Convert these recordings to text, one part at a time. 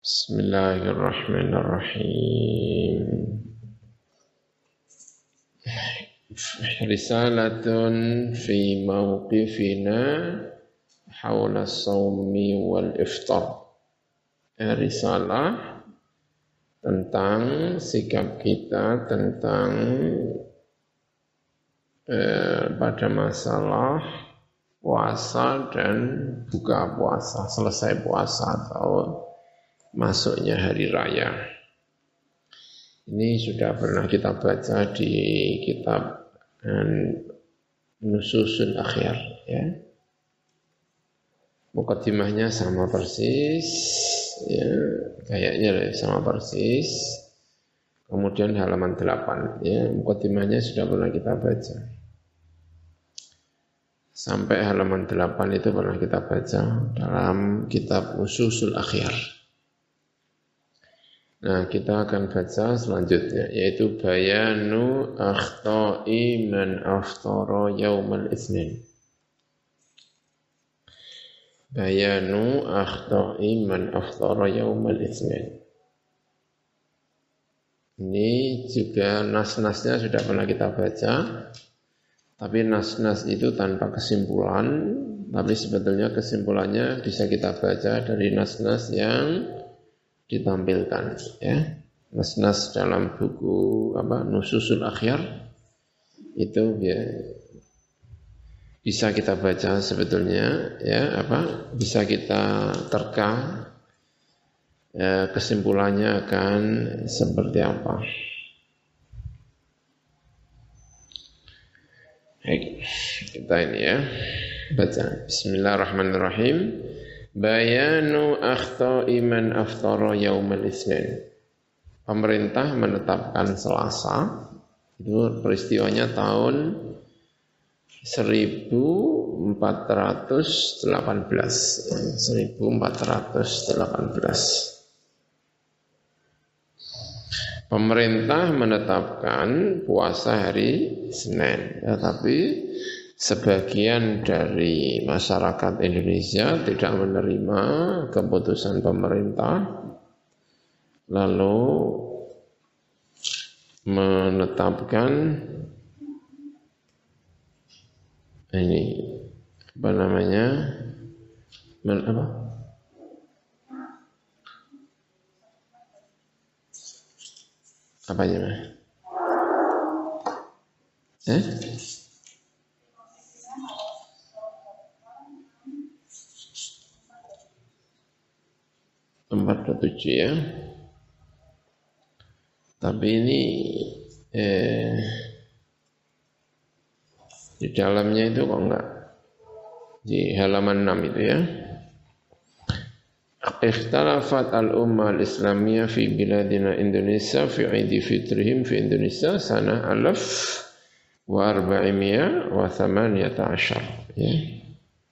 بسم الله الرحمن الرحيم رسالة في موقفنا حول الصوم والإفطار Risalah tentang sikap kita tentang eh, pada masalah puasa dan buka puasa, selesai puasa atau masuknya hari raya. Ini sudah pernah kita baca di kitab eh, Nususun Akhir ya. Mukadimahnya sama persis ya, kayaknya sama persis. Kemudian halaman 8 ya, mukadimahnya sudah pernah kita baca. Sampai halaman 8 itu pernah kita baca dalam kitab Ususul Akhir. Nah, kita akan baca selanjutnya yaitu bayanu akhta'i man aftara yaumal itsnin. Bayanu akhta'i man aftara yaumal itsnin. Ini juga nas-nasnya sudah pernah kita baca, tapi nas-nas itu tanpa kesimpulan, tapi sebetulnya kesimpulannya bisa kita baca dari nas-nas yang ditampilkan ya. Nas-nas dalam buku apa Nususul Akhyar itu ya bisa kita baca sebetulnya ya apa bisa kita terka ya, kesimpulannya akan seperti apa. Baik, kita ini ya baca. Bismillahirrahmanirrahim Bayanu akhta'i man aftara yaumal isnin. Pemerintah menetapkan Selasa, itu peristiwanya tahun 1418. 1418. Pemerintah menetapkan puasa hari Senin, ya, tapi sebagian dari masyarakat Indonesia tidak menerima keputusan pemerintah lalu menetapkan ini apa namanya men, apa? Apanya eh tujuh ya. Tapi ini eh, di dalamnya itu kok enggak di halaman 6 itu ya. Ikhtalafat al-umma al-islamiyah fi biladina Indonesia fi aidi fitrihim fi Indonesia sana alaf wa arba'imiyah wa thamaniyata ashar. Ya.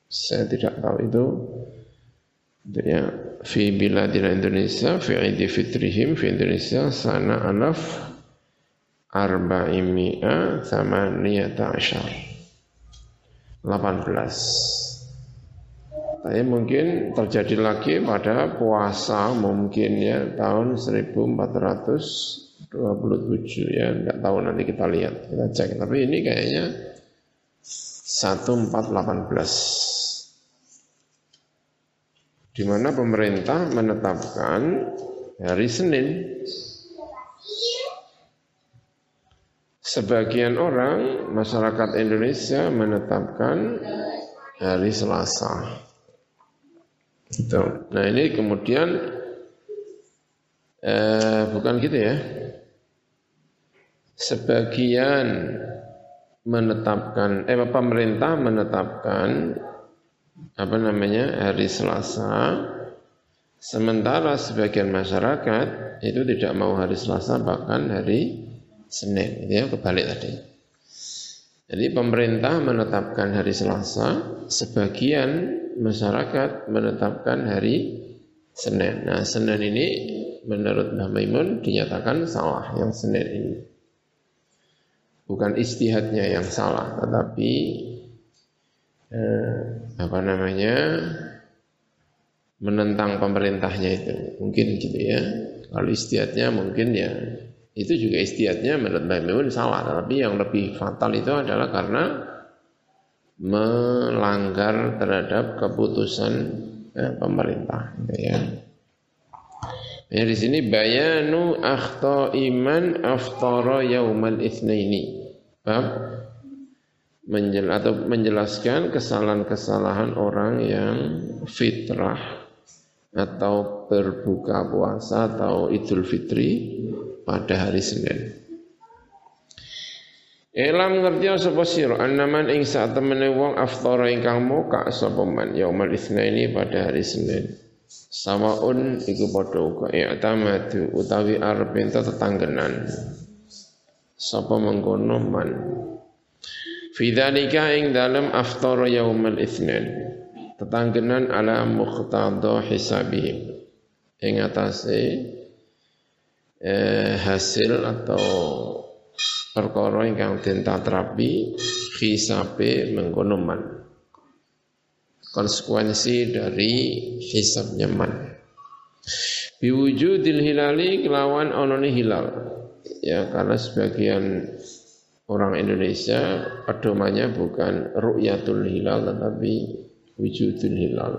Saya tidak tahu itu ya fi biladil Indonesia fi idi fitrihim fi Indonesia sana alaf arba'imi'a thamaniyata asyar. 18 tapi mungkin terjadi lagi pada puasa mungkin ya tahun 1427 ya tidak tahu nanti kita lihat kita cek. Tapi ini kayaknya 1418 di mana pemerintah menetapkan hari Senin. Sebagian orang masyarakat Indonesia menetapkan hari Selasa. Gitu. Nah ini kemudian eh, bukan gitu ya. Sebagian menetapkan, eh pemerintah menetapkan apa namanya? Hari Selasa. Sementara sebagian masyarakat itu tidak mau hari Selasa bahkan hari Senin. Itu ya kebalik tadi. Jadi pemerintah menetapkan hari Selasa sebagian masyarakat menetapkan hari Senin. Nah Senin ini menurut Mbah Maimun dinyatakan salah yang Senin ini. Bukan istihadnya yang salah tetapi eh, apa namanya menentang pemerintahnya itu. Mungkin gitu ya. Kalau istiadatnya mungkin ya itu juga istiadatnya menurut Mbak Mimun salah. Tapi yang lebih fatal itu adalah karena melanggar terhadap keputusan ya, pemerintah. Gitu ya. Ya di sini bayanu akhta iman aftara yaumal itsnaini. Bab menjel atau menjelaskan kesalahan-kesalahan orang yang fitrah atau berbuka puasa atau Idul Fitri pada hari Senin. Elam ngerti sapa sira annaman ing sak temene wong aftara ingkang muka sapa man yaumal itsnaini pada hari Senin. Sawaun iku padha uga i'tamadu utawi arep tetanggenan. Sapa mengkono man. Fidzalika ing dalem aftar yaumul itsnin. Tetanggenan ala muqtada hisabihim. Ing atase eh, hasil atau perkara ingkang den tatrapi hisabe mengkono man konsekuensi dari hisab nyaman. Biwujudil hilali kelawan ononi hilal. Ya, karena sebagian orang Indonesia pedomannya bukan ru'yatul hilal tetapi wujudul hilal.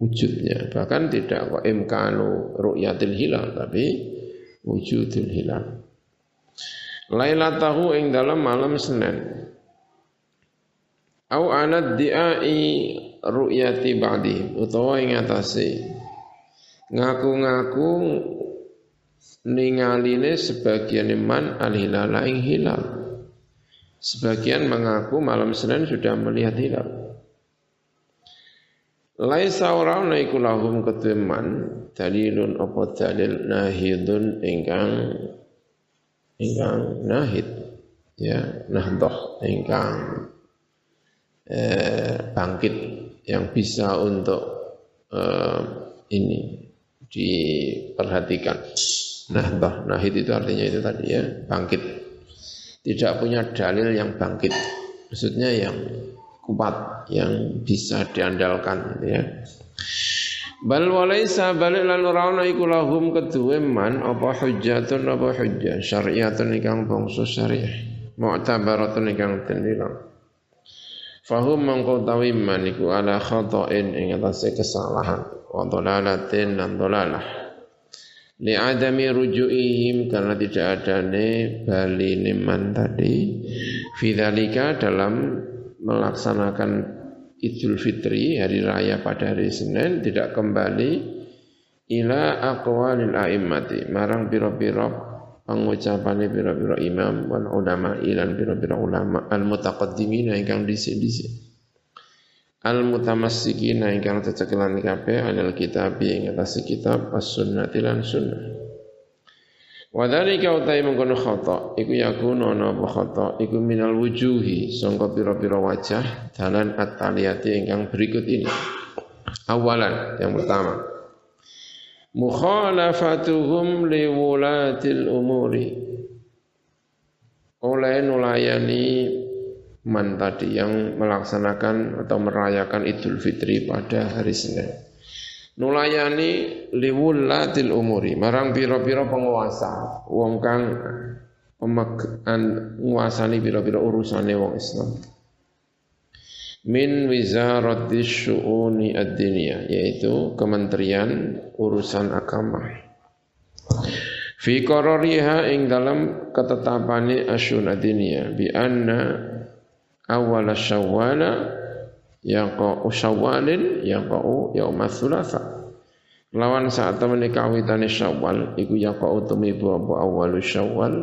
Wujudnya. Bahkan tidak kok imkanu ru'yatil hilal tapi wujudul hilal. Lailatahu ing dalam malam Senin. Au anad di'ai ru'yati ba'di utawa ing atase ngaku-ngaku ningaline sebagian iman al-hilala ing hilal. Sebagian mengaku malam Senin sudah melihat hilal. Laisa ora ana iku lahum keteman dalilun apa dalil nahidun ingkang ingkang nahid ya nahdoh ingkang eh, bangkit yang bisa untuk uh, ini diperhatikan. Nah, bah, nahid itu artinya itu tadi ya, bangkit. Tidak punya dalil yang bangkit. Maksudnya yang kuat, yang bisa diandalkan ya. Bal walaisa balik lalu rauna iku lahum kedua man apa hujjatun apa hujjah syariatun ikang bangsa syariah mu'tabaratun ikang tendilang Fahum mengkotawi maniku ala khata'in ing atase kesalahan wa dhalalatin dan dhalalah. Li adami ruju'ihim karena tidak adane bali niman tadi. Fidzalika dalam melaksanakan Idul Fitri hari raya pada hari Senin tidak kembali ila aqwalil a'immati. Marang pira-pira pengucapan biro-biro imam wal ulama ilan biro-biro ulama al mutaqaddimina ingkang dhisik-dhisik al mutamassikina ingkang cecekelan kabeh anil kitab ing atas kitab as sunnati lan sunnah. Wa dzalika utai mengkono khata iku yakunu ana apa khata iku minal wujuhi sangka pira-pira wajah dalan at-taliyati ingkang berikut ini. Awalan yang pertama. Mukhalafatuhum liwulatil umuri. Oleh nulayani man tadi yang melaksanakan atau merayakan Idul Fitri pada hari Senin. Nulayani liwulatil umuri, marang piro-piro penguasa, wong kang pemegang nguasani piro-piro urusane wong Islam min wizarati syu'uni ad-diniyah yaitu kementerian urusan agama fi qarariha ing dalam ketetapane asyun ad-diniyah bi anna awal syawala yaqa'u syawalin yaqa'u yauma thulatha. Lawan saat temene kawitane syawal iku yaqa'u tumibu apa awalu syawal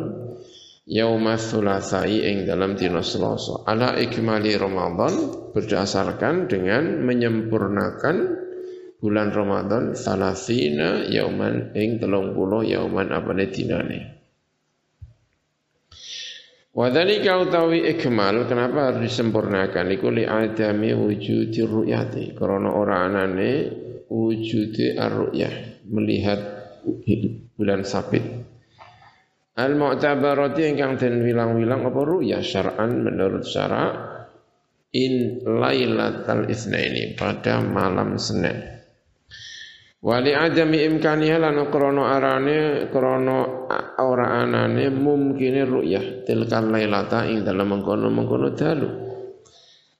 yauma thulasai ing dalam dina Selasa. Ala ikmali Ramadan berdasarkan dengan menyempurnakan bulan Ramadan salasina yauman ing telung puluh yauman apane dinane Wadhalika utawi ikmal kenapa harus disempurnakan iku li adami wujudi ru'yati karena ora anane wujudi ar-ru'yah melihat bulan sabit Al-mu'tabarati ingkang den wilang-wilang apa ruya syar'an menurut syara' in lailatal itsnaini pada malam Senin. Wali adami imkaniha lan krono arane krono ora anane mungkine ru'yah tilkal lailata ing dalam mengkono-mengkono dalu.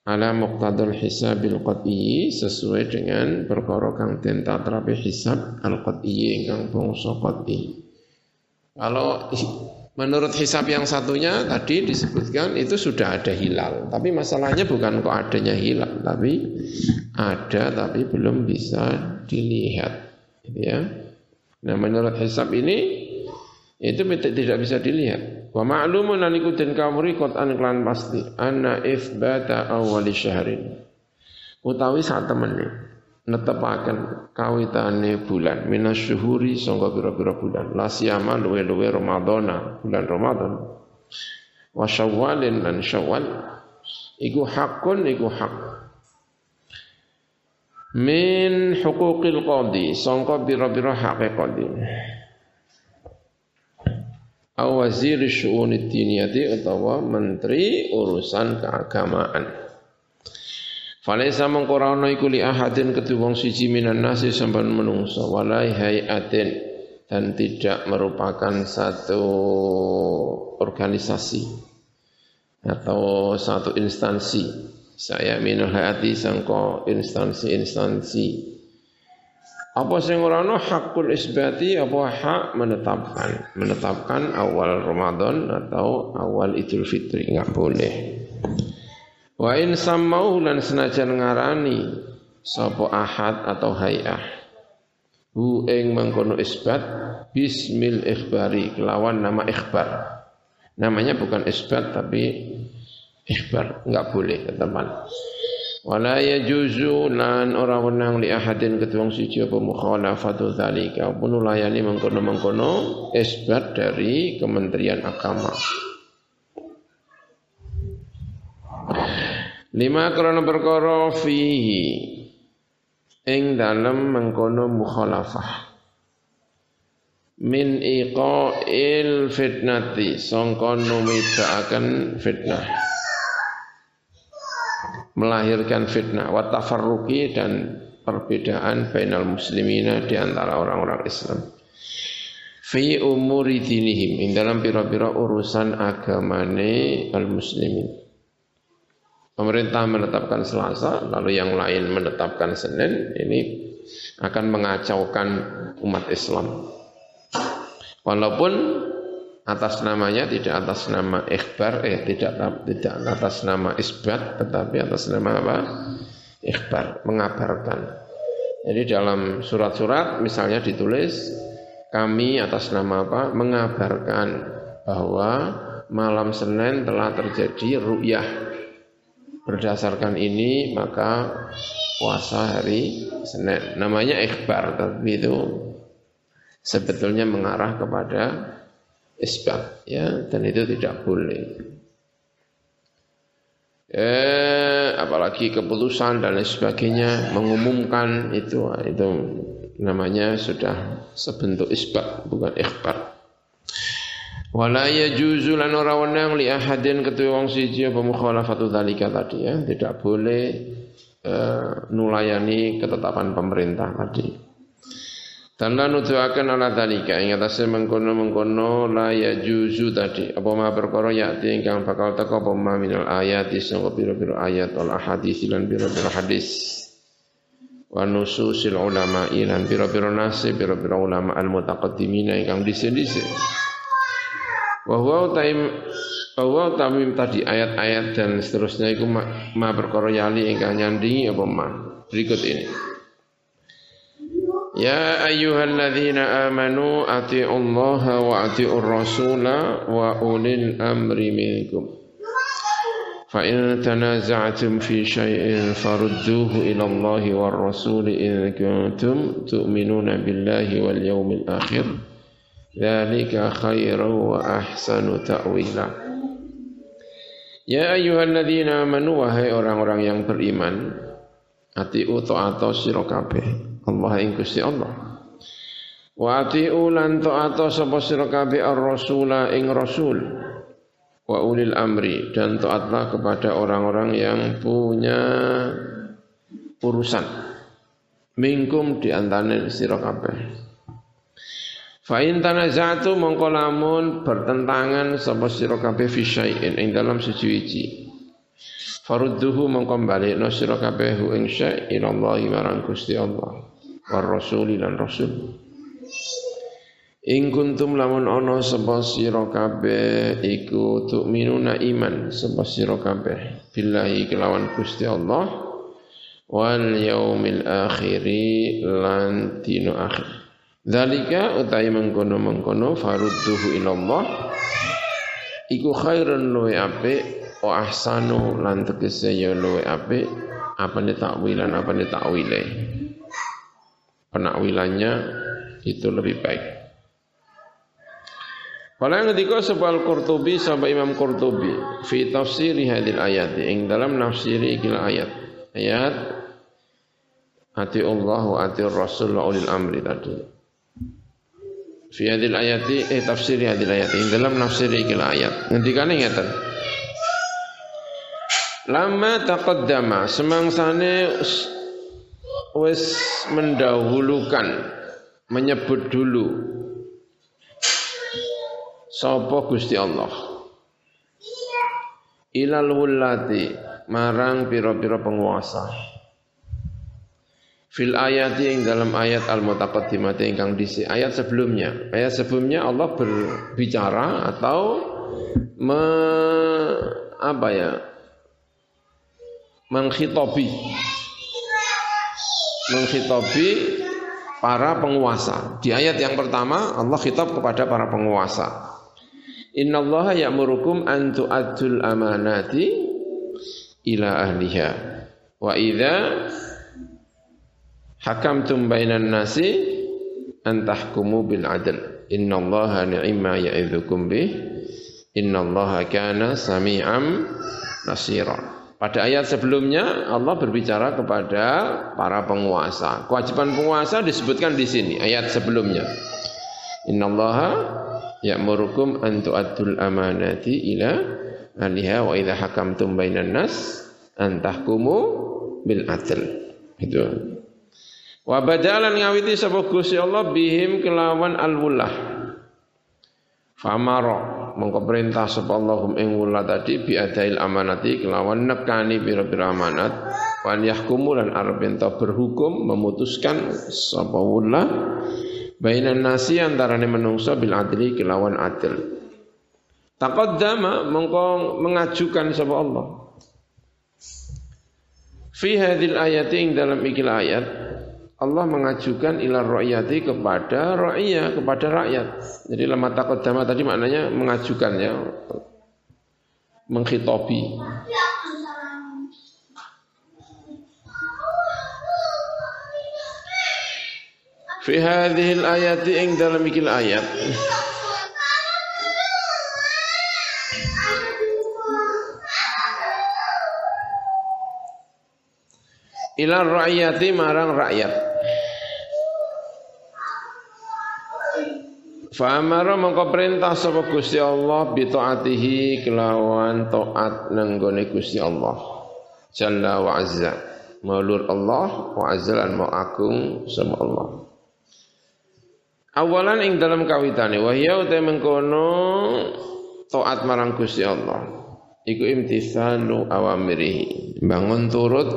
Ala muqtadul hisabil qat'i sesuai dengan perkara kang den tatrapi hisab al qat'i ingkang bangsa qat'i. Kalau menurut hisab yang satunya tadi disebutkan itu sudah ada hilal, tapi masalahnya bukan kok adanya hilal, tapi ada tapi belum bisa dilihat. Ya. Nah menurut hisab ini itu tidak bisa dilihat. Wa ma'lumun lan iku den kawuri qatan klan pasti anna ifbata awwali syahrin. Utawi sak temene netepaken kawitane bulan minas syuhuri sangka pira-pira bulan la siyama luwe-luwe Ramadana bulan Ramadan wa syawalin lan syawal iku hakun iku hak min hukukil qadi. Sangka bira-bira hake qadi. Aw wazir syu'un diniyati utawa menteri urusan keagamaan. Falaisa mengkorana iku li ahadin ketu wong siji minan nasi sampean menungso. Walai hayatin. Dan tidak merupakan satu organisasi atau satu instansi saya minul hayati sangko instansi-instansi. Apa sing ora ana hakul isbati apa hak menetapkan menetapkan awal Ramadan atau awal Idul Fitri enggak boleh. Wa in samau lan senajan ngarani sapa ahad atau hayah hu ing mengkono isbat bismil ikhbari kelawan nama ikhbar. Namanya bukan isbat tapi ikhbar enggak boleh teman. Wala yajuzu lan ora wenang li ahadin ketuang siji apa mukhalafatu dzalika penulayani mengkono-mengkono isbat dari Kementerian Agama. Lima karena perkara fihi. Ing dalam mengkono mukhalafah. Min iqa'il fitnati. Sangka numidaaken fitnah melahirkan fitnah wa tafarruqi dan perbedaan bainal muslimina di antara orang-orang Islam. Fi umuri dinihim ing dalam pira-pira urusan agamane al muslimin pemerintah menetapkan Selasa lalu yang lain menetapkan Senin ini akan mengacaukan umat Islam. Walaupun atas namanya tidak atas nama ikhbar eh tidak tidak atas nama isbat tetapi atas nama apa? Ikhbar mengabarkan. Jadi dalam surat-surat misalnya ditulis kami atas nama apa? Mengabarkan bahwa malam Senin telah terjadi ru'yah. Berdasarkan ini maka puasa hari Senin. Namanya ikhbar tapi itu sebetulnya mengarah kepada isbat ya dan itu tidak boleh. Eh apalagi keputusan dan lain sebagainya mengumumkan itu itu namanya sudah sebentuk isbat bukan ikhbar. Wala yajuzu lan ora wenang li ahadin ketua wong siji apa mukhalafatu dzalika tadi ya. Tidak boleh uh, nulayani ketetapan pemerintah tadi dan lan nuduhaken ala dalika ing atase mengkono-mengkono la ya juzu tadi. Apa ma perkara yakti ingkang bakal teko apa ma minal ayat sangka pira-pira ayat wal ahadits lan pira-pira hadis. Wa nususil ulama lan pira-pira nasi pira-pira ulama al mutaqaddimin ingkang dhisik-dhisik. Wa huwa taim bahwa tamim tadi ayat-ayat dan seterusnya itu ma, ma perkara yali ingkang nyandingi apa ma. Berikut ini يا أيها الذين آمنوا أطيعوا الله وأطيعوا الرسول وأولي الأمر منكم. فإن تنازعتم في شيء فردوه إلى الله والرسول إن كنتم تؤمنون بالله واليوم الآخر. ذلك خير وأحسن تأويلا. Ya ayyuhalladzina amanu wahai orang-orang yang beriman ati'u ta'ata sira Allah ing Gusti Allah. Wa ati'u lan ta'ata sapa sira kabeh ar-rasula ing rasul. Wa ulil amri dan taatlah kepada orang-orang yang punya urusan. Minkum di antane sira kabeh. Fa in tanaza'tu mongko lamun bertentangan sapa sira kabeh fi syai'in ing dalam suci-wiji farudduhu mongko balekno sira kabeh ing syai' ila Allah marang Gusti Allah war rasuli lan rasul Ing kuntum lamun ana sapa sira kabeh iku tu'minuna iman sapa sira kabeh billahi kelawan Gusti Allah wal yaumil akhiri lan dino akhir. Dzalika utai mengkono-mengkono farudduhu ilallah iku khairun luwe apik wa ahsanu lan tegese ya luwe apik apane takwilan apane takwile. Penakwilannya itu lebih baik. Kala ngendika sapa Al-Qurtubi sampai Imam Qurtubi fi tafsiri hadil ayat ing dalam nafsiri ikil ayat. Ayat Ati Allah wa ati Rasul wa ulil amri tadi. Fi hadil ayat eh tafsiri hadil ayat ing dalam nafsiri ikil ayat. Ngendikane ngeten. Lama taqaddama semangsane wis mendahulukan menyebut dulu. Sapa Gusti Allah? Ilal wulati marang pira-pira penguasa. Fil ayati ing dalam ayat al mutaqaddimati ingkang disi ayat sebelumnya. Ayat sebelumnya Allah berbicara atau me, apa ya menghitobi menghitobi para penguasa di ayat yang pertama Allah khitab kepada para penguasa Innallaha ya'murukum an tu'addul amanati ila ahliha. Wa idza hakamtum bainan nasi an tahkumu bil adl. Innallaha ni'ma ya'idzukum bih. Innallaha kana sami'am nasira. Pada ayat sebelumnya Allah berbicara kepada para penguasa. Kewajiban penguasa disebutkan di sini ayat sebelumnya. Innallaha ya'murukum an tu'addul amanati ila ahliha wa idza hakamtum bainan nas an tahkumu bil adl. Itu. Wa badalan ngawiti sapa Gusti Allah bihim kelawan al-wullah. Famaro mongko perintah sapa Allahum ing wula tadi bi adail amanati kelawan nekani pira-pira amanat wan yahkumu lan arep berhukum memutuskan sapa wula bainan nasi antarane menungso bil adli kelawan adil. Taqaddama mengko mengajukan sapa Allah. Fi hadil ayati ing dalam ikil ayat Allah mengajukan ila rakyati kepada rakyat kepada rakyat. Jadi lemah taqaddama tadi maknanya mengajukan ya menghitobi. fi hadhil ayati ing dalam ikil ayat ila rakyati marang rakyat Fa'amara mengko perintah sapa Gusti Allah bi taatihi kelawan taat nenggone Gusti Allah Jalla wa azza Maulur Allah wa azza lan mau agung sama Allah Awalan ing dalam kawitane wahya uta mengkono taat marang Gusti Allah. Iku imtisalu awamirihi. Bangun turut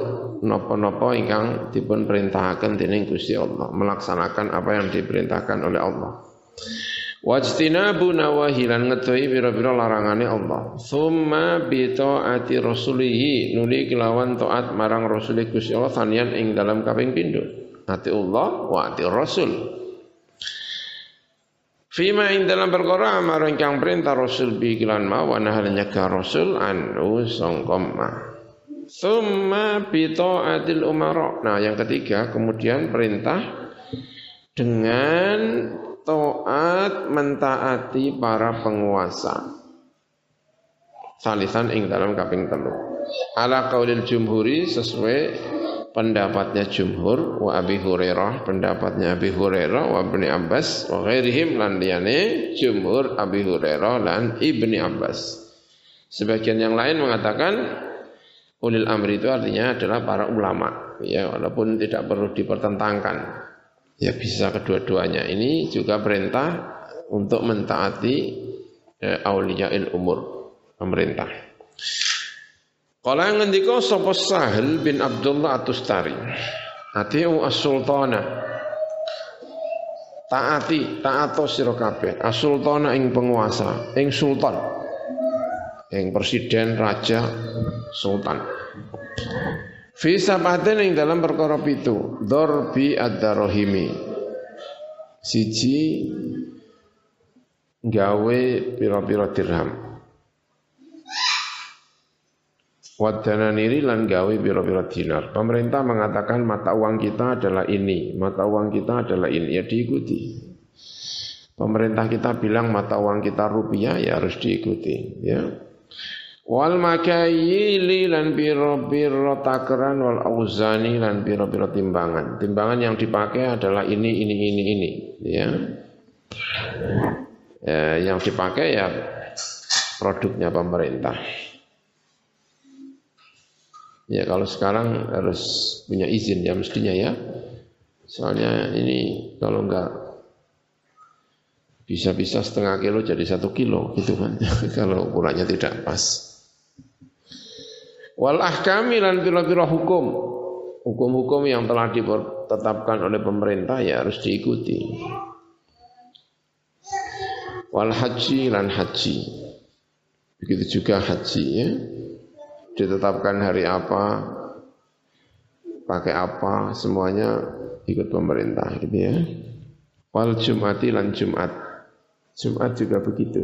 napa-napa ingkang dipun perintahaken dening Gusti Allah, melaksanakan apa yang diperintahkan oleh Allah. Wajtinabu nawahi lan ngedohi pira-pira larangane Allah. Summa bi taati rasulihi nuli kelawan taat marang rasul Gusti Allah sanian ing dalam kaping pindho. Ati Allah wa ati Rasul. Fima ing dalam perkara amar ingkang perintah Rasul bi kilan ma wa nahal nyegah Rasul anu sangkom ma. Summa bi taatil umara. Nah, yang ketiga kemudian perintah dengan taat mentaati para penguasa. Salisan ing dalam kaping telu. Ala qaulil jumhuri sesuai pendapatnya jumhur wa Abi Hurairah pendapatnya Abi Hurairah wa Ibni Abbas wa ghairihim lan jumhur Abi Hurairah lan Ibni Abbas sebagian yang lain mengatakan ulil amri itu artinya adalah para ulama ya walaupun tidak perlu dipertentangkan ya bisa kedua-duanya. Ini juga perintah untuk mentaati eh, auliyail umur pemerintah. Kalau yang ngendika sapa Sahal bin Abdullah Atustari Atiu as-sultana. Taati taato sira kabeh. As-sultana ing penguasa ing sultan. Ing presiden raja sultan Fi sabatin ing dalam perkara pitu. Dorbi ad-darahimi. Siji Gawe pira-pira dirham. Wadana niri lan gawe pira-pira dinar. Pemerintah mengatakan mata uang kita adalah ini Mata uang kita adalah ini. Ya diikuti. Pemerintah kita bilang mata uang kita rupiah Ya harus diikuti Ya Wal makayili lan piro-piro takaran wal auzani lan piro-piro timbangan. Timbangan yang dipakai adalah ini, ini, ini, ini. Ya. ya yang dipakai ya produknya pemerintah. Ya kalau sekarang harus punya izin ya mestinya ya. Soalnya ini kalau enggak bisa-bisa setengah kilo jadi satu kilo gitu kan kalau ukurannya tidak pas. Wal ahkami lan pira-pira hukum. Hukum-hukum yang telah ditetapkan oleh pemerintah ya harus diikuti. Wal haji lan haji. Begitu juga haji ya. Ditetapkan hari apa, pakai apa, semuanya ikut pemerintah gitu ya. Wal jumati lan jumat. Jumat juga begitu.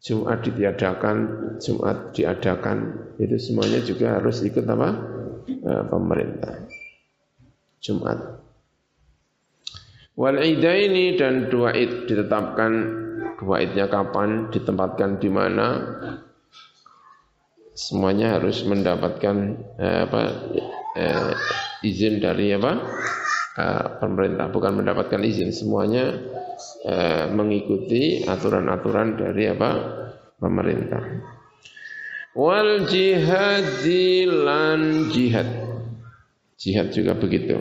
Jumat ditiadakan, Jumat diadakan, itu semuanya juga harus ikut apa? E, pemerintah. Jumat. Wal idaini dan dua id ditetapkan dua idnya kapan, ditempatkan di mana, semuanya harus mendapatkan eh, apa eh, izin dari apa eh, pemerintah bukan mendapatkan izin semuanya eh, mengikuti aturan-aturan dari apa pemerintah. Wal jihadilan jihad. Jihad juga begitu.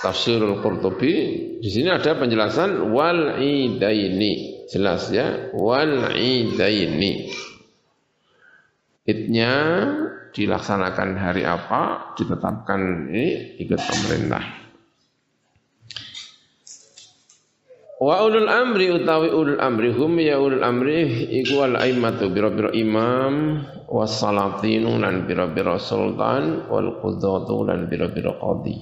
Tafsirul Qurtubi di sini ada penjelasan wal idaini. Jelas ya, wal idaini. Idnya dilaksanakan hari apa, ditetapkan ini ikut pemerintah. Wa ulul amri utawi ulul amri hum ya ulul amri iku wal aimatu biro-biro imam was salatinu lan biro-biro sultan wal qudatu lan biro-biro qadi.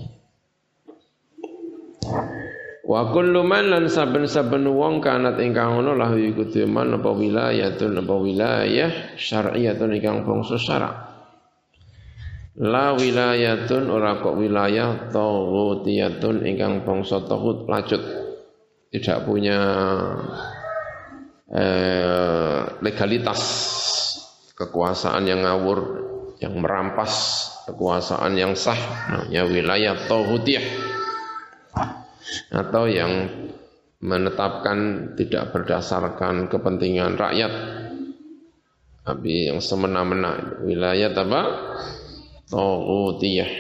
Wa kullu man lan saben-saben wong kanat ingkang ono lahu iku man apa wilayatun apa wilayah syar'iyatun ingkang bangsa syara'. La wilayatun ora kok wilayah taghutiyatun ingkang bangsa taghut lacut tidak punya eh, legalitas kekuasaan yang ngawur yang merampas kekuasaan yang sah namanya wilayah tauhidiyah atau yang menetapkan tidak berdasarkan kepentingan rakyat. Tapi yang semena-mena wilayah apa? Tauhidiyah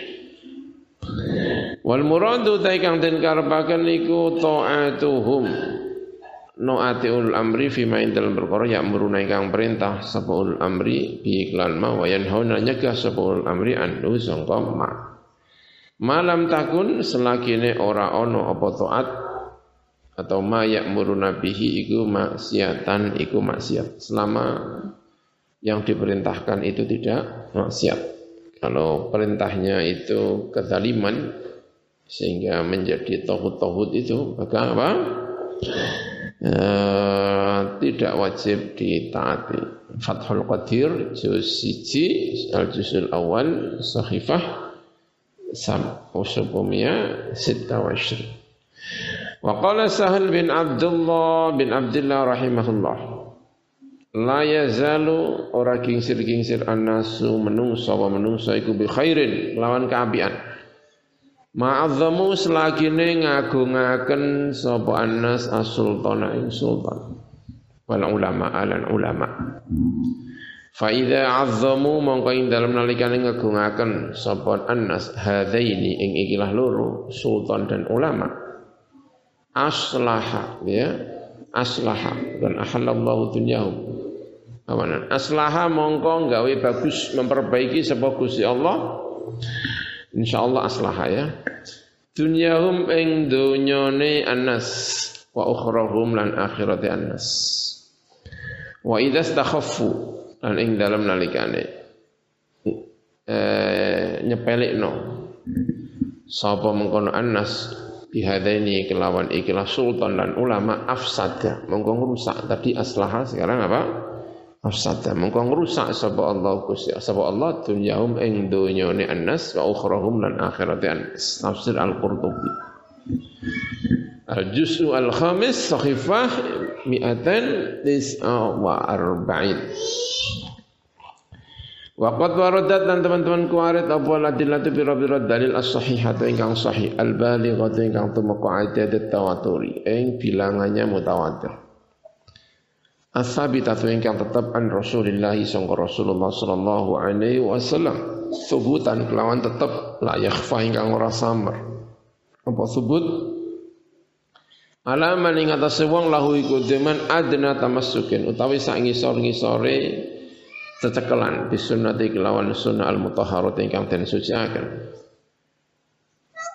Wal muradu ta kang den karepaken iku taatuhum. Ul amri fi ma dalam perkara ya muruna kang perintah sapa ul amri bi iklan ma wa yanhauna nyegah sapa ul amri anu sangka ma. Malam takun selagine ora ono apa taat atau ma ya'muruna bihi iku maksiatan iku maksiat. Selama yang diperintahkan itu tidak maksiat. Kalau perintahnya itu kedaliman sehingga menjadi tohut-tohut itu maka apa? E, tidak wajib ditaati. Fathul Qadir juz siji al juzul awal sahifah sam usubumia sita wa Wa qala Sahal bin Abdullah bin Abdullah rahimahullah la yazalu ora kingsir-kingsir annasu menungso wa menungso iku bi khairin lawan kaapian ma'azzamu selagine ngagungaken sapa annas as-sultana ing sultan. Wal ulama alan ulama. Fa idza azzamu mongko ing dalem nalikane ngegungaken sapa annas hadaini ing ikilah loro sultan dan ulama. Aslaha ya. Aslaha. Dan ahallallahu dunyahum. Awanan aslaha mongko gawe bagus memperbaiki sapa Gusti Allah insyaallah aslaha ya. Dunyahum ing dunyane annas wa ukhrahum lan akhirate annas wa idza stakhaffu lan ing dalam nalikane eh nyepelekno. Sapa mengkono annas bihadaini kelawan ikilah sultan dan ulama afsada. Mengko ngrusak tadi aslaha sekarang apa afsada. Mengko ngrusak sapa Allah Gusti. Sapa Allah dunyahum ing dunyane annas wa ukhrahum lan akhirate annas tafsir al-Qurtubi. Al-Juz'u al-Khamis Sahifah Mi'atan Tis'a wa Arba'in. Waqat waradat dan teman-teman kuarit apa ladillatu bira-bira dalil as-sahihatu ingkang sahih al-balighatu ingkang tumeka adat tawaturi ing bilangannya mutawatir. As-sabitatu ingkang tetap an Rasulillah sangka Rasulullah sallallahu alaihi wasallam. Subutan kelawan tetap la yakhfa ingkang ora samar. Apa subut? Alaman ing atase wong lahu iku deman adna tamassukin utawi sak ngisor-ngisore cecekelan bisunnati kelawan sunnah al-mutahharat ingkang den suciaken.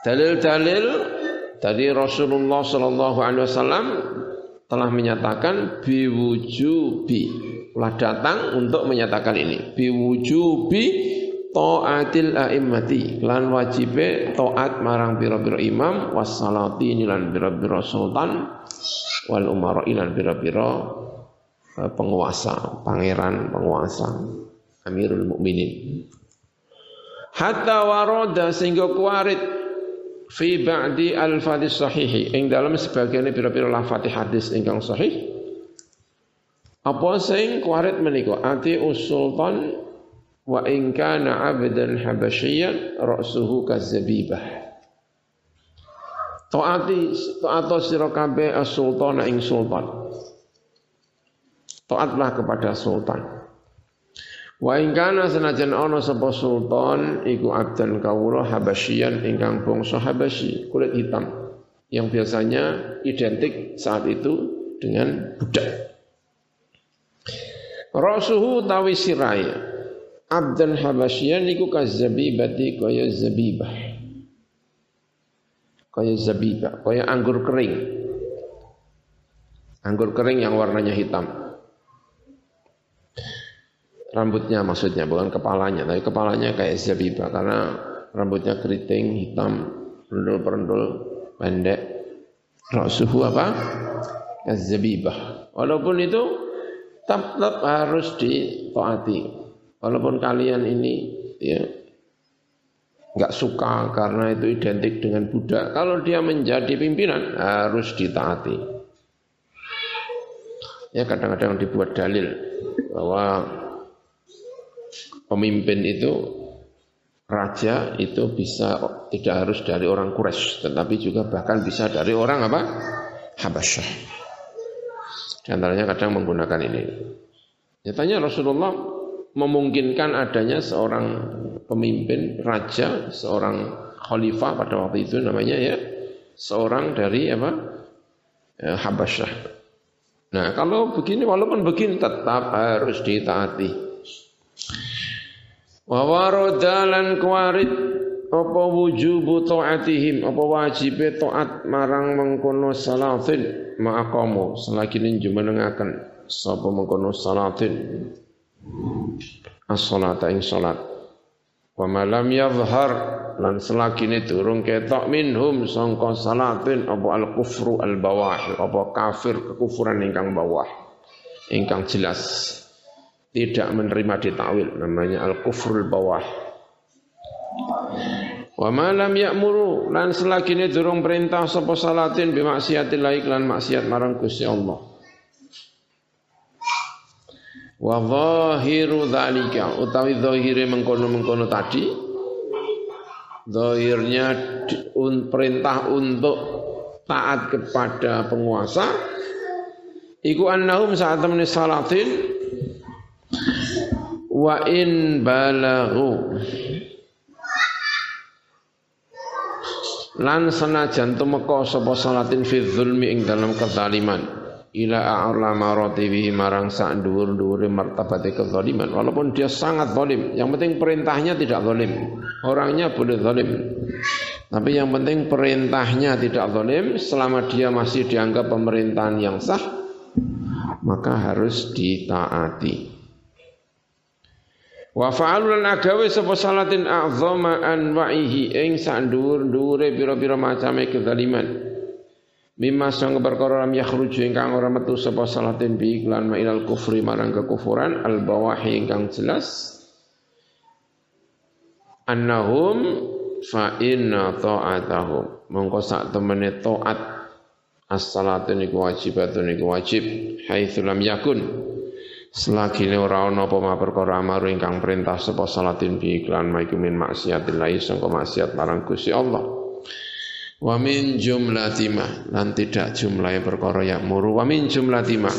Dalil-dalil dari Rasulullah sallallahu alaihi wasallam telah menyatakan biwujubi. Telah datang untuk menyatakan ini. Biwujubi taatil a'immati. Lan wajibe taat marang pira-pira imam. Wassalati lan pira-pira sultan. Wal umara lan pira-pira Eh, penguasa, pangeran penguasa, Amirul Mukminin. Hatta waroda sehingga kuarit fi ba'di al-fadis sahihi. Ing dalam sebagian pira-pira lafati hadis ingkang sahih. Apa sing kuarit menika? Ati usultan wa in kana 'abdan habasyian ra'suhu kazabibah Taati taat sira kabeh as-sultan ing sultan. Taatlah kepada sultan. Wa ingkana senajan ana sapa sultan iku abdan kawula habasyian ingkang bangsa Habasyi, kulit hitam yang biasanya identik saat itu dengan budak. Rasuhu tawi siraya abdan habasyian iku kazabibati kaya zabibah. Kaya zabibah, kaya anggur kering. Anggur kering yang warnanya hitam rambutnya maksudnya bukan kepalanya tapi kepalanya kayak zabibah karena rambutnya keriting hitam perendul-perendul pendek. Suhu apa? Zabibah walaupun itu tetap, tetap harus ditaati. Walaupun kalian ini ya nggak suka karena itu identik dengan budak. Kalau dia menjadi pimpinan harus ditaati. Ya kadang-kadang dibuat dalil bahwa pemimpin itu raja itu bisa tidak harus dari orang Quraisy tetapi juga bahkan bisa dari orang apa? Habasyah. Di antaranya kadang menggunakan ini. Nyatanya Rasulullah memungkinkan adanya seorang pemimpin raja seorang khalifah pada waktu itu namanya ya seorang dari apa? Ya, Habasyah. Nah kalau begini walaupun begini tetap harus ditaati Wa waradalan kuarit apa wujubu taatihim apa wajib taat marang mengkono salatin ma'aqamu selagi jumenengaken sapa mengkono salatin. As-salata ing salat. Wa malam yadhhar lan selagine durung ketok minhum sangka salatin apa al-kufru al-bawah apa kafir kekufuran ingkang bawah ingkang jelas tidak menerima ditakwil namanya al-kufrul bawah. Wa ma lam ya'muru lan selagine durung perintah sapa salatin bi maksiatillah lan maksiat marang Gusti Allah. Wa zahiru dzalika utawi zahire mengkono-mengkono tadi zahirnya un, perintah untuk taat kepada penguasa iku annahum saat temani salatin wa in balaghu. Lan senajan tumeka sapa salatin fi dzulmi ing dalam kezaliman. Ila a'la maratibi marang sak dhuwur-dhuwure martabate kezaliman. Walaupun dia sangat zalim yang penting perintahnya tidak zalim. Orangnya boleh zalim. Tapi yang penting perintahnya tidak zalim selama dia masih dianggap pemerintahan yang sah maka harus ditaati Wa fa'alul agawe sapa salatin a'zama anwa'ihi ing sak dhuwur-dhuwure pira-pira macame kezaliman. Mimma sang perkara lam yakhruju ingkang ora metu sapa salatin bi iklan ma'ilal kufri marang kekufuran al bawahi ingkang jelas. Annahum fa inna ta'atahum. Mongko sak temene taat as-salatu niku wajibatun niku wajib haitsu lam yakun Selagi ini ora ana apa ma perkara amaru ingkang perintah sapa salatin bi iklan maiku min maksiatillah sangka maksiat marang Gusti Allah. Wa min jumlati ma lan tidak jumlahe perkara ya muru wa min jumlati ma.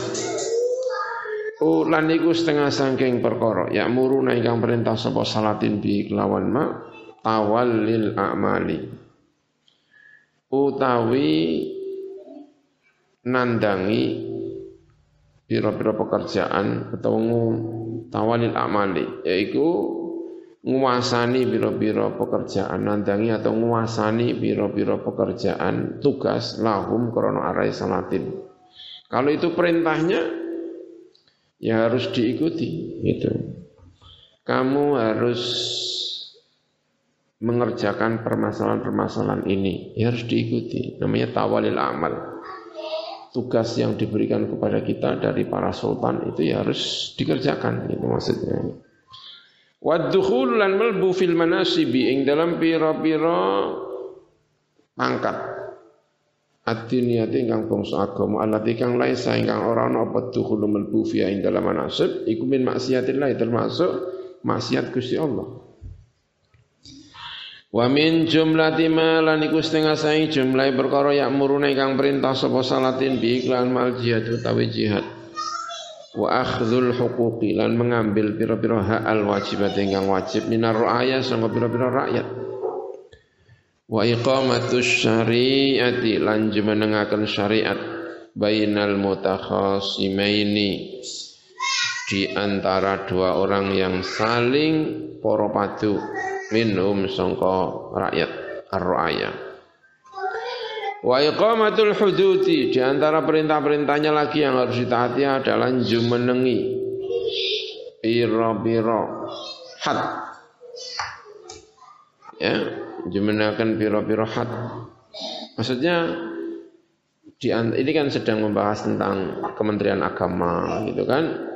Oh lan iku setengah saking perkara ya muru ingkang perintah sapa salatin bi kelawan ma tawallil a'mali. Utawi nandangi pira-pira pekerjaan atau tawalil amali yaitu nguasani pira-pira pekerjaan nandangi atau nguasani pira-pira pekerjaan tugas lahum krono arai salatin. Kalau itu perintahnya ya harus diikuti itu kamu harus mengerjakan permasalahan-permasalahan ini ya harus diikuti. Namanya tawalil amal tugas yang diberikan kepada kita dari para sultan itu ya harus dikerjakan itu maksudnya. Waddukhul lan melbu fil manasibi ing dalam pira-pira pangkat ad-diniyati ingkang bangsa agama allati kang laisa ingkang ora ana apa dukhul melbu fi ing dalam manasib iku min maksiatillah termasuk maksiat Gusti Allah. Wa min jumlati ma lan iku setengah saing jumlah perkara yak murune kang perintah sapa salatin bi iklan mal jihad utawi jihad. Wa akhdhul huquqi lan mengambil pira-pira hak al wajibat ingkang wajib minar ra'aya sangka pira-pira rakyat. Wa iqamatus syariati lan jumenengaken syariat bainal mutakhasimaini di antara dua orang yang saling poropadu minhum sangka rakyat ar-ra'aya. Wa iqamatul hududi di antara perintah-perintahnya lagi yang harus ditaati adalah jumenengi piro-piro had. Ya, jumenakan piro-piro had. Maksudnya di ini kan sedang membahas tentang Kementerian Agama gitu kan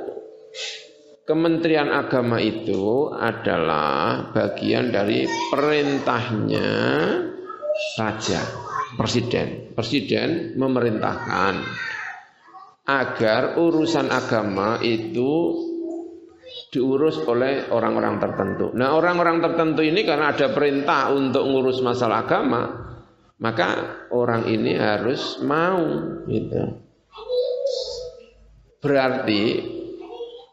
Kementerian Agama itu adalah bagian dari perintahnya raja, presiden. Presiden memerintahkan agar urusan agama itu diurus oleh orang-orang tertentu. Nah, orang-orang tertentu ini karena ada perintah untuk ngurus masalah agama, maka orang ini harus mau gitu. Berarti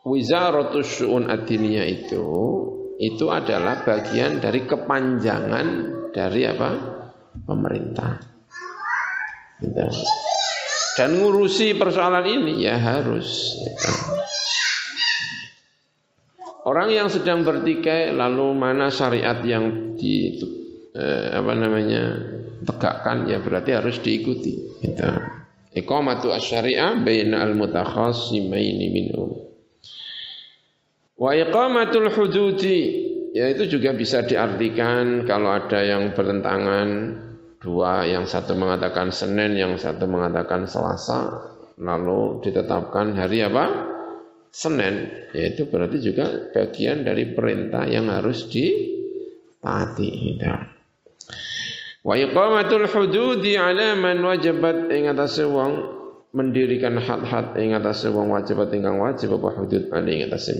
Wizaratus Syu'un Adiniyah itu itu adalah bagian dari kepanjangan dari apa? pemerintah. Gitu. Dan ngurusi persoalan ini ya harus. Gitu. Orang yang sedang bertikai lalu mana syariat yang di eh, apa namanya tegakkan ya berarti harus diikuti. Gitu. Iqamatu asy-syari'ah baina al-mutakhasimaini minhum. Wa iqamatul hududi ya itu juga bisa diartikan kalau ada yang bertentangan dua yang satu mengatakan Senin yang satu mengatakan Selasa lalu ditetapkan hari apa? Senin yaitu berarti juga bagian dari perintah yang harus ditaati gitu. Wa iqamatul hududi ala man wajibat ing atase mendirikan had-had ing atase wong wajibat ingkang wajib apa hudud ali ing atase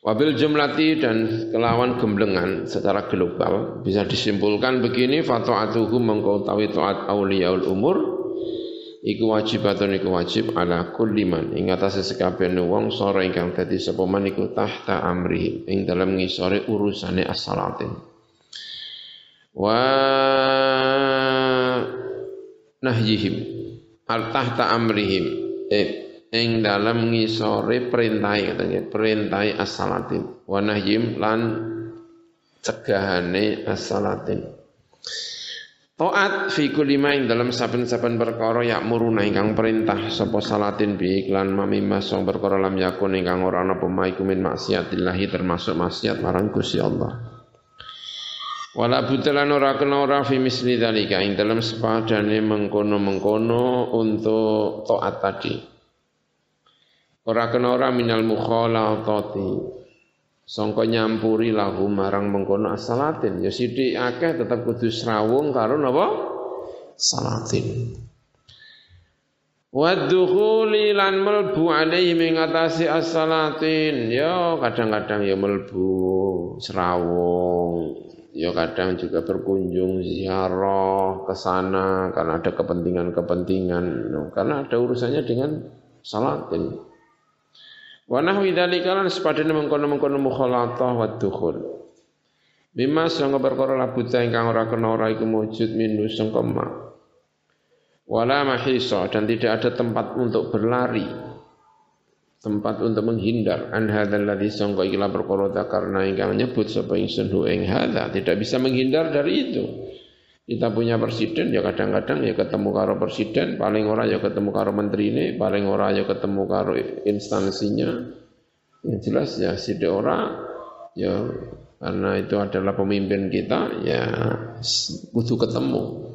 Wabil jumlati dan kelawan gemblengan secara global bisa disimpulkan begini fatu'atuhu mengkau tawi taat auliyaul umur iku wajibatun iku wajib ala kulli man. Ing atase sekabehane wong sora ingkang dadi sapa man iku tahta amri ing dalam ngisore urusane as-salatin wa nahyihim al tahta amrihim. Eh, ing dalam ngisore perintahe katanya perintahe as-salatin. Wa nahyim lan cegahane as-salatin. Taat fi kulli ing dalam saben-saben perkara muruna ingkang perintah sapa salatin bi iklan mami masong perkara lam yakun ingkang ora ana pemaiku min maksiatillahi termasuk maksiat marang Gusti Allah. Wala butelan ora kena ora fi misli dalika ing dalam sepadane mengkono-mengkono untuk taat tadi. Ora kena ora minal mukhalatati. Sangka nyampuri lahu marang mengkono asalatin. Ya sithik akeh tetep kudu srawung karo napa? Salatin. Waddukhuli lan melbu alaihi mengatasi as-salatin ya kadang-kadang ya melbu serawung ya kadang juga berkunjung ziarah ke sana karena ada kepentingan-kepentingan karena ada urusannya dengan salatin Wa nahwi dzalika lan sepadane mengkono-mengkono mukhalatah wa dukhul. Bima sanga perkara labuta ingkang ora kena ora iku wujud minu sangka ma. Wala mahisa dan tidak ada tempat untuk berlari. Tempat untuk menghindar an hadzal ladzi sangka ikilah perkara karena ingkang nyebut sapa ingsun hu ing hadza tidak bisa menghindar dari itu. Kita punya presiden ya kadang-kadang ya ketemu karo presiden, paling ora ya ketemu karo menteri ini, paling ora ya ketemu karo instansinya. Yang jelas ya si ora ya karena itu adalah pemimpin kita ya butuh ketemu.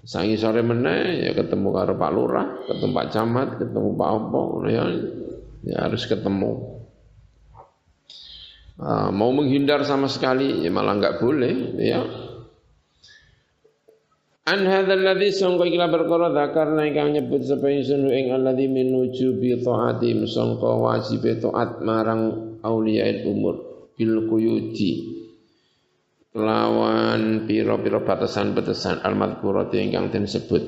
Sangi sore meneh ya ketemu karo Pak Lurah, ketemu Pak Camat, ketemu Pak Opo, ya, ya harus ketemu. Uh, mau menghindar sama sekali ya malah nggak boleh ya An hadzal ladzi sangka iki perkara zakarna ingkang nyebut sapa ingsun ing alladzi minuju bi taati sangka wajib taat marang auliyail umur bil quyudi lawan piro-piro batasan-batasan al-madhkurati ingkang den sebut.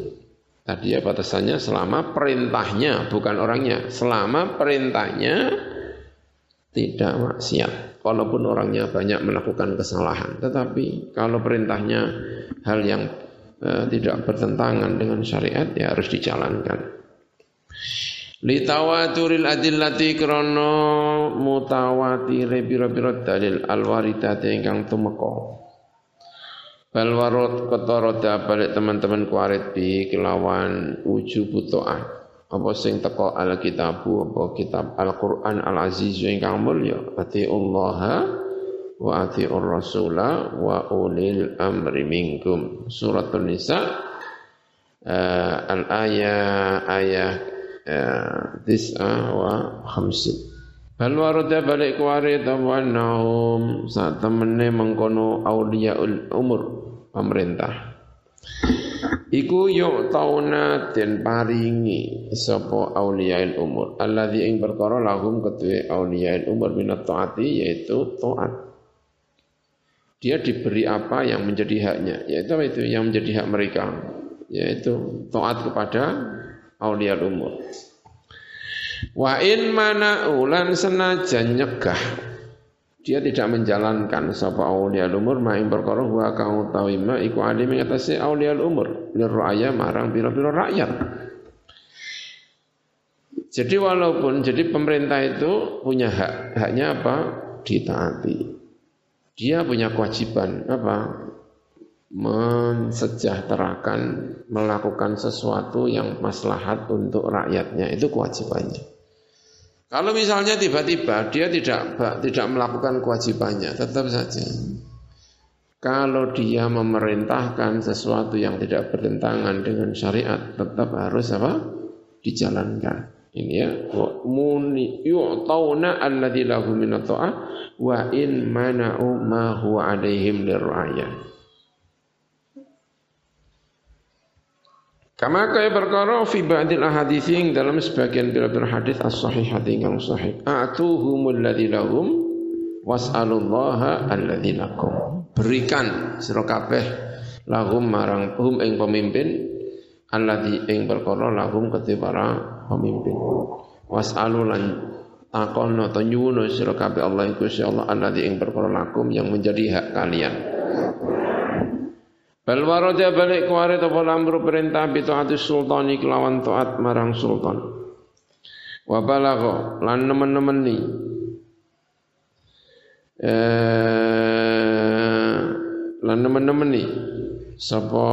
Tadi ya batasannya selama perintahnya bukan orangnya, selama perintahnya tidak maksiat. Walaupun orangnya banyak melakukan kesalahan, tetapi kalau perintahnya hal yang Eh, tidak bertentangan dengan syariat ya harus dijalankan. Litawaturil adillati krono mutawatire biro-biro dalil alwaridati ingkang tumeka. Bal warot kotoroda balik teman-teman kuarit bi kelawan wujub ta'ah. Apa sing teko alkitabu apa kitab Al-Qur'an Al-Aziz ingkang ati Allah wa ati'ur rasula wa ulil amri minkum. Surat An-Nisa uh, al-ayah ayah tis'a wa khamsin. Bal warada balik kuari tawannahum saat temene mengkono auliyaul umur pemerintah. Iku yuk tauna den paringi sapa auliyail umur. Alladzi ing perkara lahum kedue auliyail umur minat taati yaitu taat dia diberi apa yang menjadi haknya, yaitu apa itu yang menjadi hak mereka, yaitu taat kepada aulia umur. Wa in mana ulan senajan nyegah dia tidak menjalankan sapa aulia umur ma ing perkara wa kang utawi ma iku adi mengatasi aulia umur lir raya marang pira-pira rakyat. Jadi walaupun jadi pemerintah itu punya hak, haknya apa? Ditaati dia punya kewajiban apa? Mensejahterakan, melakukan sesuatu yang maslahat untuk rakyatnya, itu kewajibannya. Kalau misalnya tiba-tiba dia tidak tidak melakukan kewajibannya, tetap saja. Kalau dia memerintahkan sesuatu yang tidak bertentangan dengan syariat, tetap harus apa? Dijalankan. Ini ya, muni yu'tauna alladzi lahu min wa in mana'u ma huwa alaihim lirra'yah. Kama kaya perkara fi ba'dil ahadits yang dalam sebagian pira-pira hadis as-sahihah yang sahih. Atuhumul ladzi lahum was'alullaha alladzi lakum. Berikan sira kabeh lahum marang hum ing pemimpin alladzi ing perkara lahum kedhe para pemimpin was'alu lan takono to nyuwun sira Allah iku Allah alladzi ing perkara lakum yang menjadi hak kalian Bal waraja balik kuare to lamru perintah bi taati sultani kelawan taat marang sultan. Wa balagha lan nemen-nemeni eh lan nemen-nemeni sapa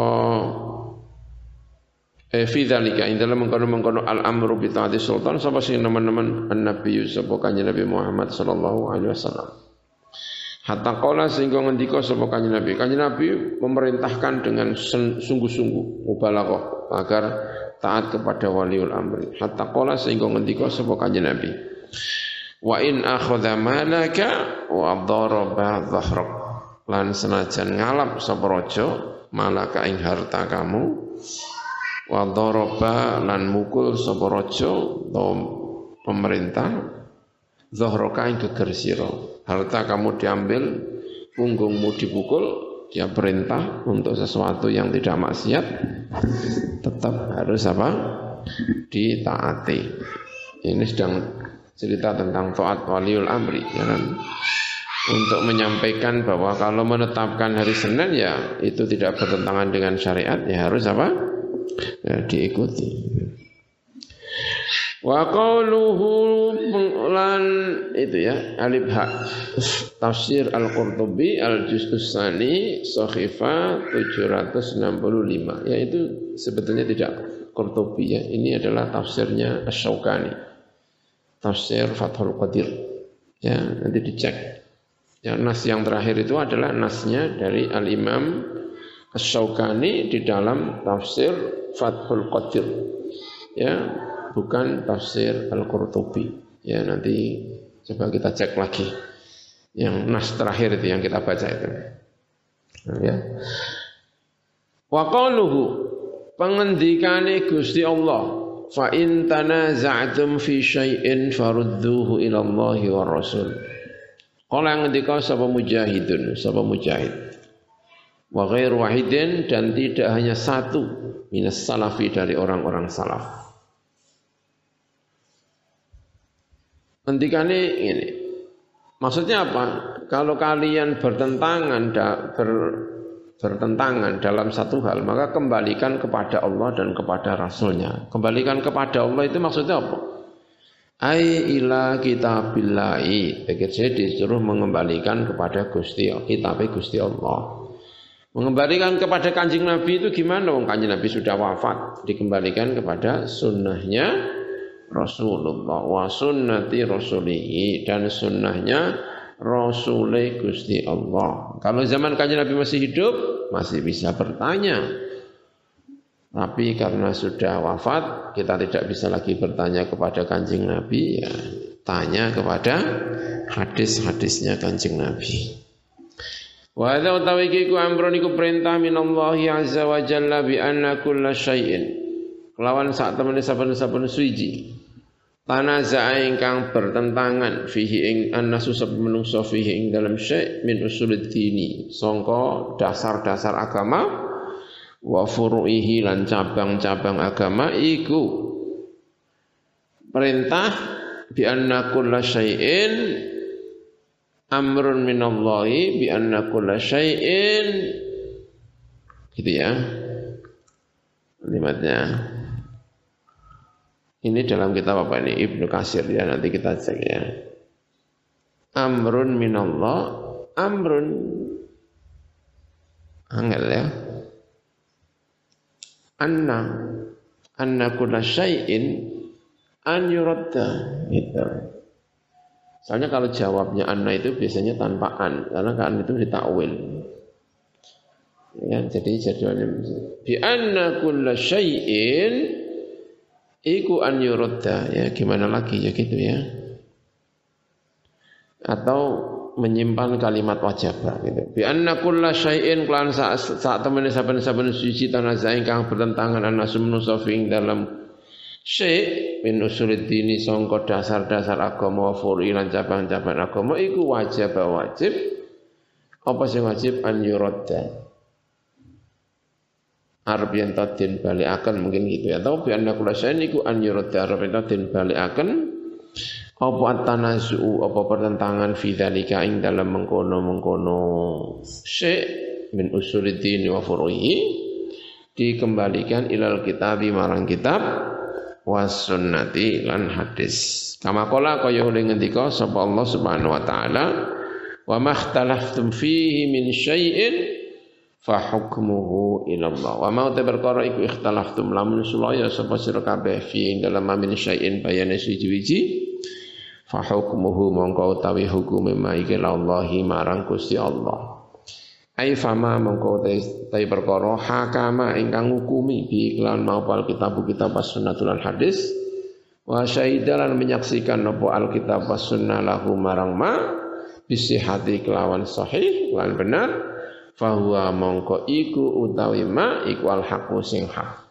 eh fi dzalika ing mengkono-mengkono al amru bi taati sultan sapa sing nemen-nemen an-nabi sapa kanjeng Nabi Muhammad sallallahu alaihi wasallam. Hatta qala sehingga ngendika sapa kanjeng Nabi. Kanjeng Nabi memerintahkan dengan sungguh-sungguh mubalaghah agar taat kepada waliul amri. Hatta qala sehingga ngendika sapa kanjeng Nabi. Wa in akhadha malaka wa daraba dhahrak. Lan senajan ngalap sapa raja malaka ing harta kamu wa daraba lan mukul sapa raja pemerintah zahraka ing geger sira harta kamu diambil punggungmu dipukul dia perintah untuk sesuatu yang tidak maksiat tetap harus apa? Ditaati. Ini sedang cerita tentang taat waliul amri ya kan? untuk menyampaikan bahwa kalau menetapkan hari Senin ya itu tidak bertentangan dengan syariat ya harus apa? Ya, diikuti Wa qawluhu lan itu ya alif ha. Tafsir Al-Qurtubi al-Juz'us Tsani Sahifa 765 yaitu sebetulnya tidak Qurtubi ya ini adalah tafsirnya Asy-Syaukani. Tafsir Fathul Qadir. Ya nanti dicek. Ya nas yang terakhir itu adalah nasnya dari Al-Imam Asy-Syaukani di dalam tafsir Fathul Qadir. Ya bukan tafsir Al-Qurtubi. Ya nanti coba kita cek lagi. Yang nas terakhir itu yang kita baca itu. Nah, ya. Wa qaluhu pengendikane Gusti Allah fa in tanaza'tum fi syai'in farudduhu ila Allah wa Rasul. Kala ngendika sapa mujahidun, sapa mujahid. Wa ghair wahidin dan tidak hanya satu minas salafi dari orang-orang salaf. Hentikannya ini. Maksudnya apa? Kalau kalian bertentangan ber, bertentangan dalam satu hal, maka kembalikan kepada Allah dan kepada Rasulnya. Kembalikan kepada Allah itu maksudnya apa? Ai ila kitabillahi. Pikir saya disuruh mengembalikan kepada Gusti kitab Gusti Allah. Mengembalikan kepada kanjeng Nabi itu gimana? Wong kanjeng Nabi sudah wafat, dikembalikan kepada sunnahnya Rasulullah wa sunnati rasulihi dan sunnahnya Rasulullah Gusti Allah. Kalau zaman kanjeng Nabi masih hidup, masih bisa bertanya. Tapi karena sudah wafat, kita tidak bisa lagi bertanya kepada kanjeng Nabi, ya tanya kepada hadis-hadisnya kanjeng Nabi. Wa hadza utawi ku amrun iku perintah minallahi azza wa jalla bi anna kulla syai'in. Kelawan sak temene saben-saben tanaza'a ingkang bertentangan fihi ing annasu sab menungso fihi ing dalam syai' min usulid dini sangka dasar-dasar agama wa furu'ihi lan cabang-cabang agama iku perintah bi anna kulla syai'in amrun minallahi bi anna kulla syai'in. Gitu ya. Kalimatnya ini dalam kitab apa ini? Ibnu Kasir ya, nanti kita cek ya. Amrun minallah, amrun angel ya. Anna anna kulla syai'in an yuradda itu. Soalnya kalau jawabnya anna itu biasanya tanpa an, karena kan itu ditakwil. Ya, jadi jadwalnya bi anna kulla syai'in Iku an yuradda ya gimana lagi ya gitu ya. Atau menyimpan kalimat wajib gitu. Bi anna kulla syai'in klan saat saat temen saben-saben suci tanazah ingkang bertentangan anasum nusafing dalam syai' min usulid dini sangka dasar-dasar agama furi lan cabang-cabang agama iku wajib wajib apa sing wajib an yuradda arep yen den balikaken mungkin gitu ya. Atau bi anna kula niku an yurda arep yen den balikaken apa tanazu apa pertentangan fi ing dalam mengkono-mengkono syek min usuluddin wa furuhi dikembalikan ilal kitabi marang kitab was sunnati lan hadis. Kama kala kaya oleh ngendika sapa Allah Subhanahu wa taala wa makhtalaftum fihi min syai'in fa hukmuhu ila Allah wa mau te perkara iku ikhtalaftum. Lamun sulaya sapa sira kabeh fi dalam min syai'in bayane siji-wiji. Fa hukmuhu mongko utawi hukume ma iki Allah marang Gusti Allah. Ai fama mongko te perkara hakama ingkang ngukumi bi iklan mau kitab kitab sunnatul hadis. Wa syahidalan menyaksikan apa alkitab was sunnah lahu marang ma bisihati kelawan sahih lan benar fahuwa mongko iku utawi ma iku al haqqu sing hak.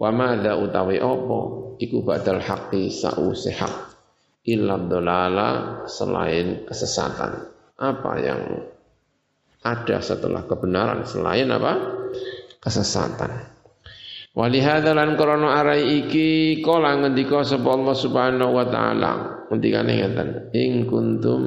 Wa madza utawi apa iku badal haqqi sause hak. Illa dolala selain kesesatan. Apa yang ada setelah kebenaran selain apa? Kesesatan. Walihada lan krana arai iki kala ngendika sapa Allah Subhanahu wa taala. Ngendikane ngeten ing kuntum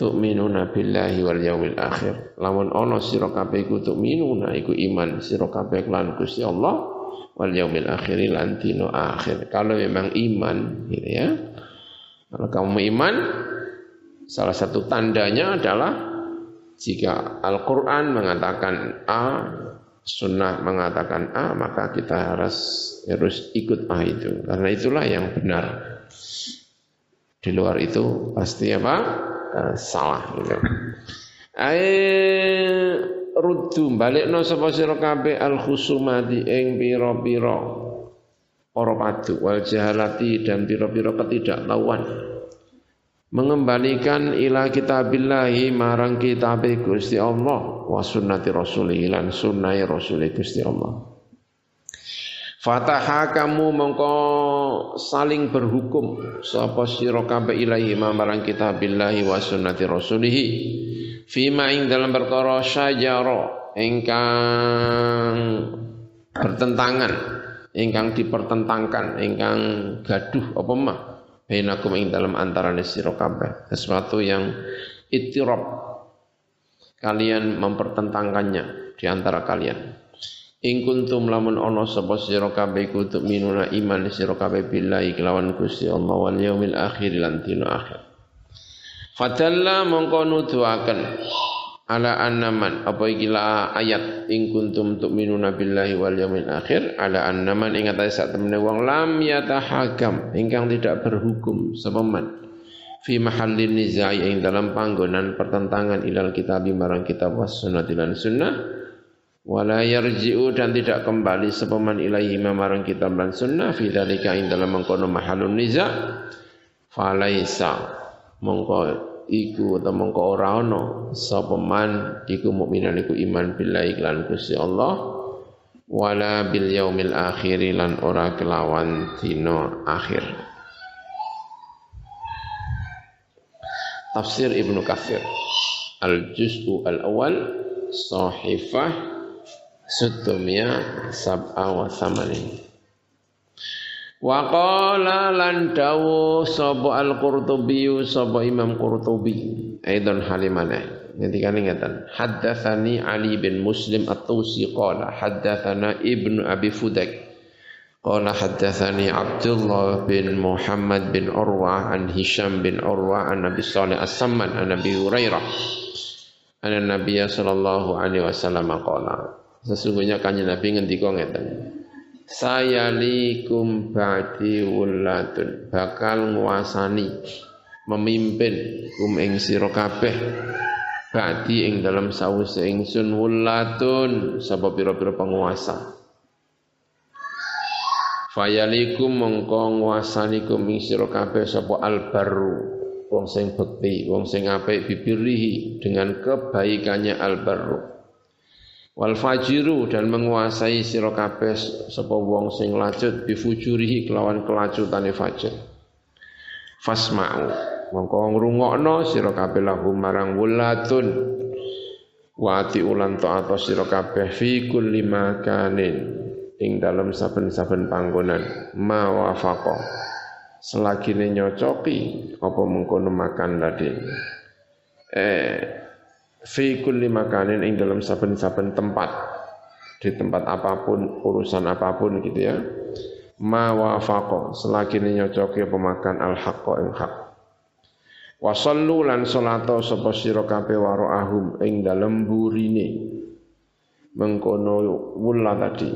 tu'minuna billahi wal yaumil akhir. Lamun ana sira kabeh iku tu'minuna iku iman sira kabeh lan Gusti Allah wal yaumil akhir lan dino akhir. Kalau memang iman gitu ya. Kalau kamu iman salah satu tandanya adalah jika Al-Qur'an mengatakan A sunnah mengatakan A maka kita harus harus ikut A itu. Karena itulah yang benar. Di luar itu pasti apa uh, salah gitu. Ai ruddu balikno sapa sira kabeh al khusumati ing pira-pira para padu wal jahalati dan pira-pira ketidaktahuan mengembalikan ila kitabillahi marang kitab Gusti Allah wa sunnati rasulih lan sunnah rasul Gusti Allah Fataha kamu mongko saling berhukum. Sapa sira kabeh ilahi marang kitabillahi wa sunnati rasulih fima ing dalam perkara syajara ingkang bertentangan ingkang dipertentangkan ingkang gaduh apa mah bainakum ing dalam antarané sira kabeh. Sesuatu yang ittirab kalian mempertentangkannya di antara kalian In kuntum lamun ana sapa sira kabeh kutuk minuna iman sira kabeh billahi kelawan Gusti Allah wal yaumil akhir lan dina akhir. Fadalla mongko nuduhaken ala annaman apa iki ayat in kuntum tu'minuna billahi wal yaumil akhir ala annaman ing atase sak temene wong lam yatahakam ingkang tidak berhukum sapa man fi mahallin nizai ing dalam panggonan pertentangan ilal kitabi marang kitab was sunnah sunnah wala yarji'u dan tidak kembali sepaman ilaihi marang kitab dan sunnah fi dzalika ing dalam mengkono mahalun niza falaisa. Mongko iku atau mongko ora ana sapa man iku mukminan iku iman billahi lan Gusti Allah. Wala bil yaumil akhir lan ora kelawan dina akhir. Tafsir Ibnu Katsir. Al Juz'u Al Awal Sahifah Sutumya sab'a wa samanin Wa qala lan dawu sapa al-Qurtubi sapa Imam Qurtubi. Aidon halimane. Ngendika ngeten haddatsani Ali bin Muslim at-Tusi qala haddatsana Ibnu Abi Fudak qala haddatsani Abdullah bin Muhammad bin Urwah an Hisham bin Urwah an Nabi Salih As-Samman an Nabi Hurairah. An Nabi sallallahu alaihi wasallam qala Sesungguhnya kanjeng Nabi ngendika ngeten. Saya likum ba'di wulatun bakal nguasani memimpin kum ing sira kabeh ba'di ing dalam sawise ingsun wulatun sapa pira-pira penguasa. Fayalikum mongko nguasani kum ing sira kabeh sapa albaru wong sing bekti, wong sing apik bibirihi dengan kebaikannya albaru wal fajiru dan menguasai sira kabeh sapa wong sing lacut bifujurihi kelawan kelacutane fajir. Fasma'u mongko ngrungokno sira kabeh lahum marang wulatun wa ati ulan ta'ata sira kabeh fi kulli makanin ing dalem saben-saben panggonan. Ma wafaqa selagine nyocoki apa mengkono makan tadi? Eh fi kulli makanin ing dalam saben-saben tempat di tempat apa pun urusan apa pun gitu ya ma wafaqa selagine nyocoki apa makan al haqqo ing hak Wa sallu lan salata sapa sira kabeh ahum ing dalem burine. Mengkono wulla tadi.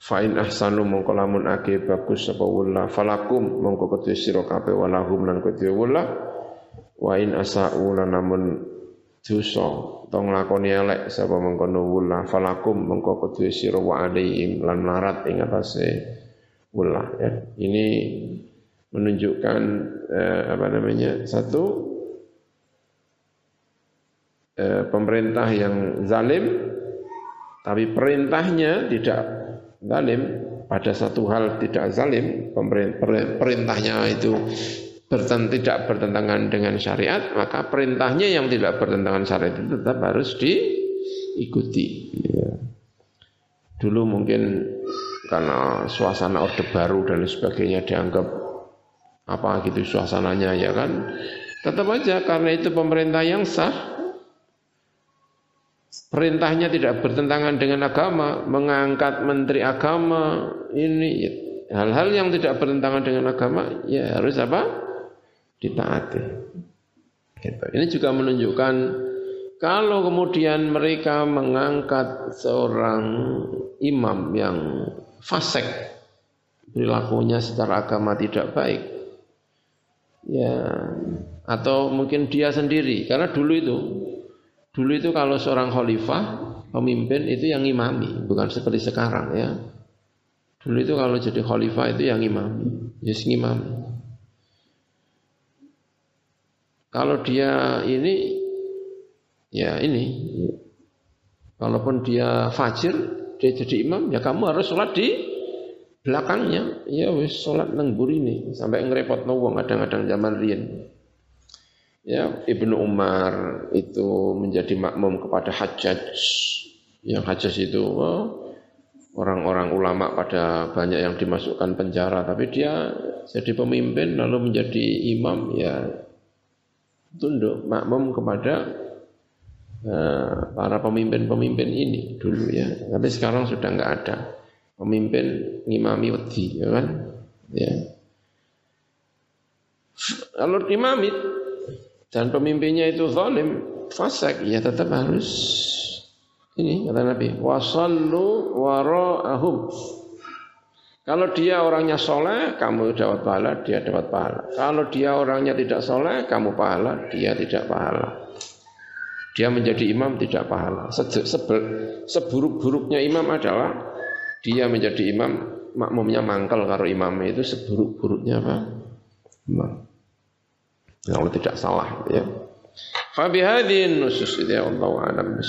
Fa in ahsanu mongko lamun ake bagus sapa wulla falakum mongko kedhe sira kabeh walahum lan kedhe wulla. Wa in asa'u lan namun dosa tong lakoni elek sapa mengkono wulla falakum mongko kedhe sira wa alaihim lan larat ing atase wulla ya. Ini menunjukkan eh, apa namanya satu eh, pemerintah yang zalim tapi perintahnya tidak zalim pada satu hal tidak zalim perintahnya itu bertent, tidak bertentangan dengan syariat maka perintahnya yang tidak bertentangan syariat itu tetap harus diikuti. Ya. dulu mungkin karena suasana orde baru dan sebagainya dianggap apa gitu suasananya ya kan? Tetap aja karena itu pemerintah yang sah. Perintahnya tidak bertentangan dengan agama mengangkat menteri agama ini hal-hal yang tidak bertentangan dengan agama ya harus apa ditaati. Gitu. ini juga menunjukkan kalau kemudian mereka mengangkat seorang imam yang fasik perilakunya secara agama tidak baik ya atau mungkin dia sendiri. Karena dulu itu dulu itu kalau seorang khalifah pemimpin itu yang imami bukan seperti sekarang ya. Dulu itu kalau jadi khalifah itu yang imami yes imami kalau dia ini ya ini. Kalaupun dia fajir dia jadi imam ya kamu harus sholat di belakangnya. Ya wis salat nang burine sampai ngrepotno wong kadang-kadang zaman riyen. Ya Ibnu Umar itu menjadi makmum kepada Hajjaj. Yang Hajjaj itu oh, orang-orang ulama pada banyak yang dimasukkan penjara. Tapi dia jadi pemimpin lalu menjadi imam ya tunduk makmum kepada uh, para pemimpin-pemimpin ini dulu ya. Tapi sekarang sudah enggak ada pemimpin ngimami wedi ya kan? Ya. Kalau imami dan pemimpinnya itu zalim fasik ya tetap harus ini kata Nabi wasallu wara'ahum kalau dia orangnya soleh, kamu dapat pahala, dia dapat pahala. Kalau dia orangnya tidak soleh, kamu pahala, dia tidak pahala. Dia menjadi imam tidak pahala. Seburuk-buruknya imam adalah dia menjadi imam makmumnya mangkal karo imamnya itu seburuk-buruknya apa? Imam. Kalau tidak salah ya. Fa bihadhin nusus ya Allah alam.